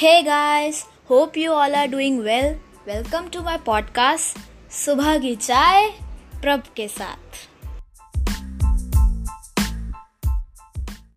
Hey guys, hope you all are doing well. Welcome to my podcast सुबह की चाय प्रभ के साथ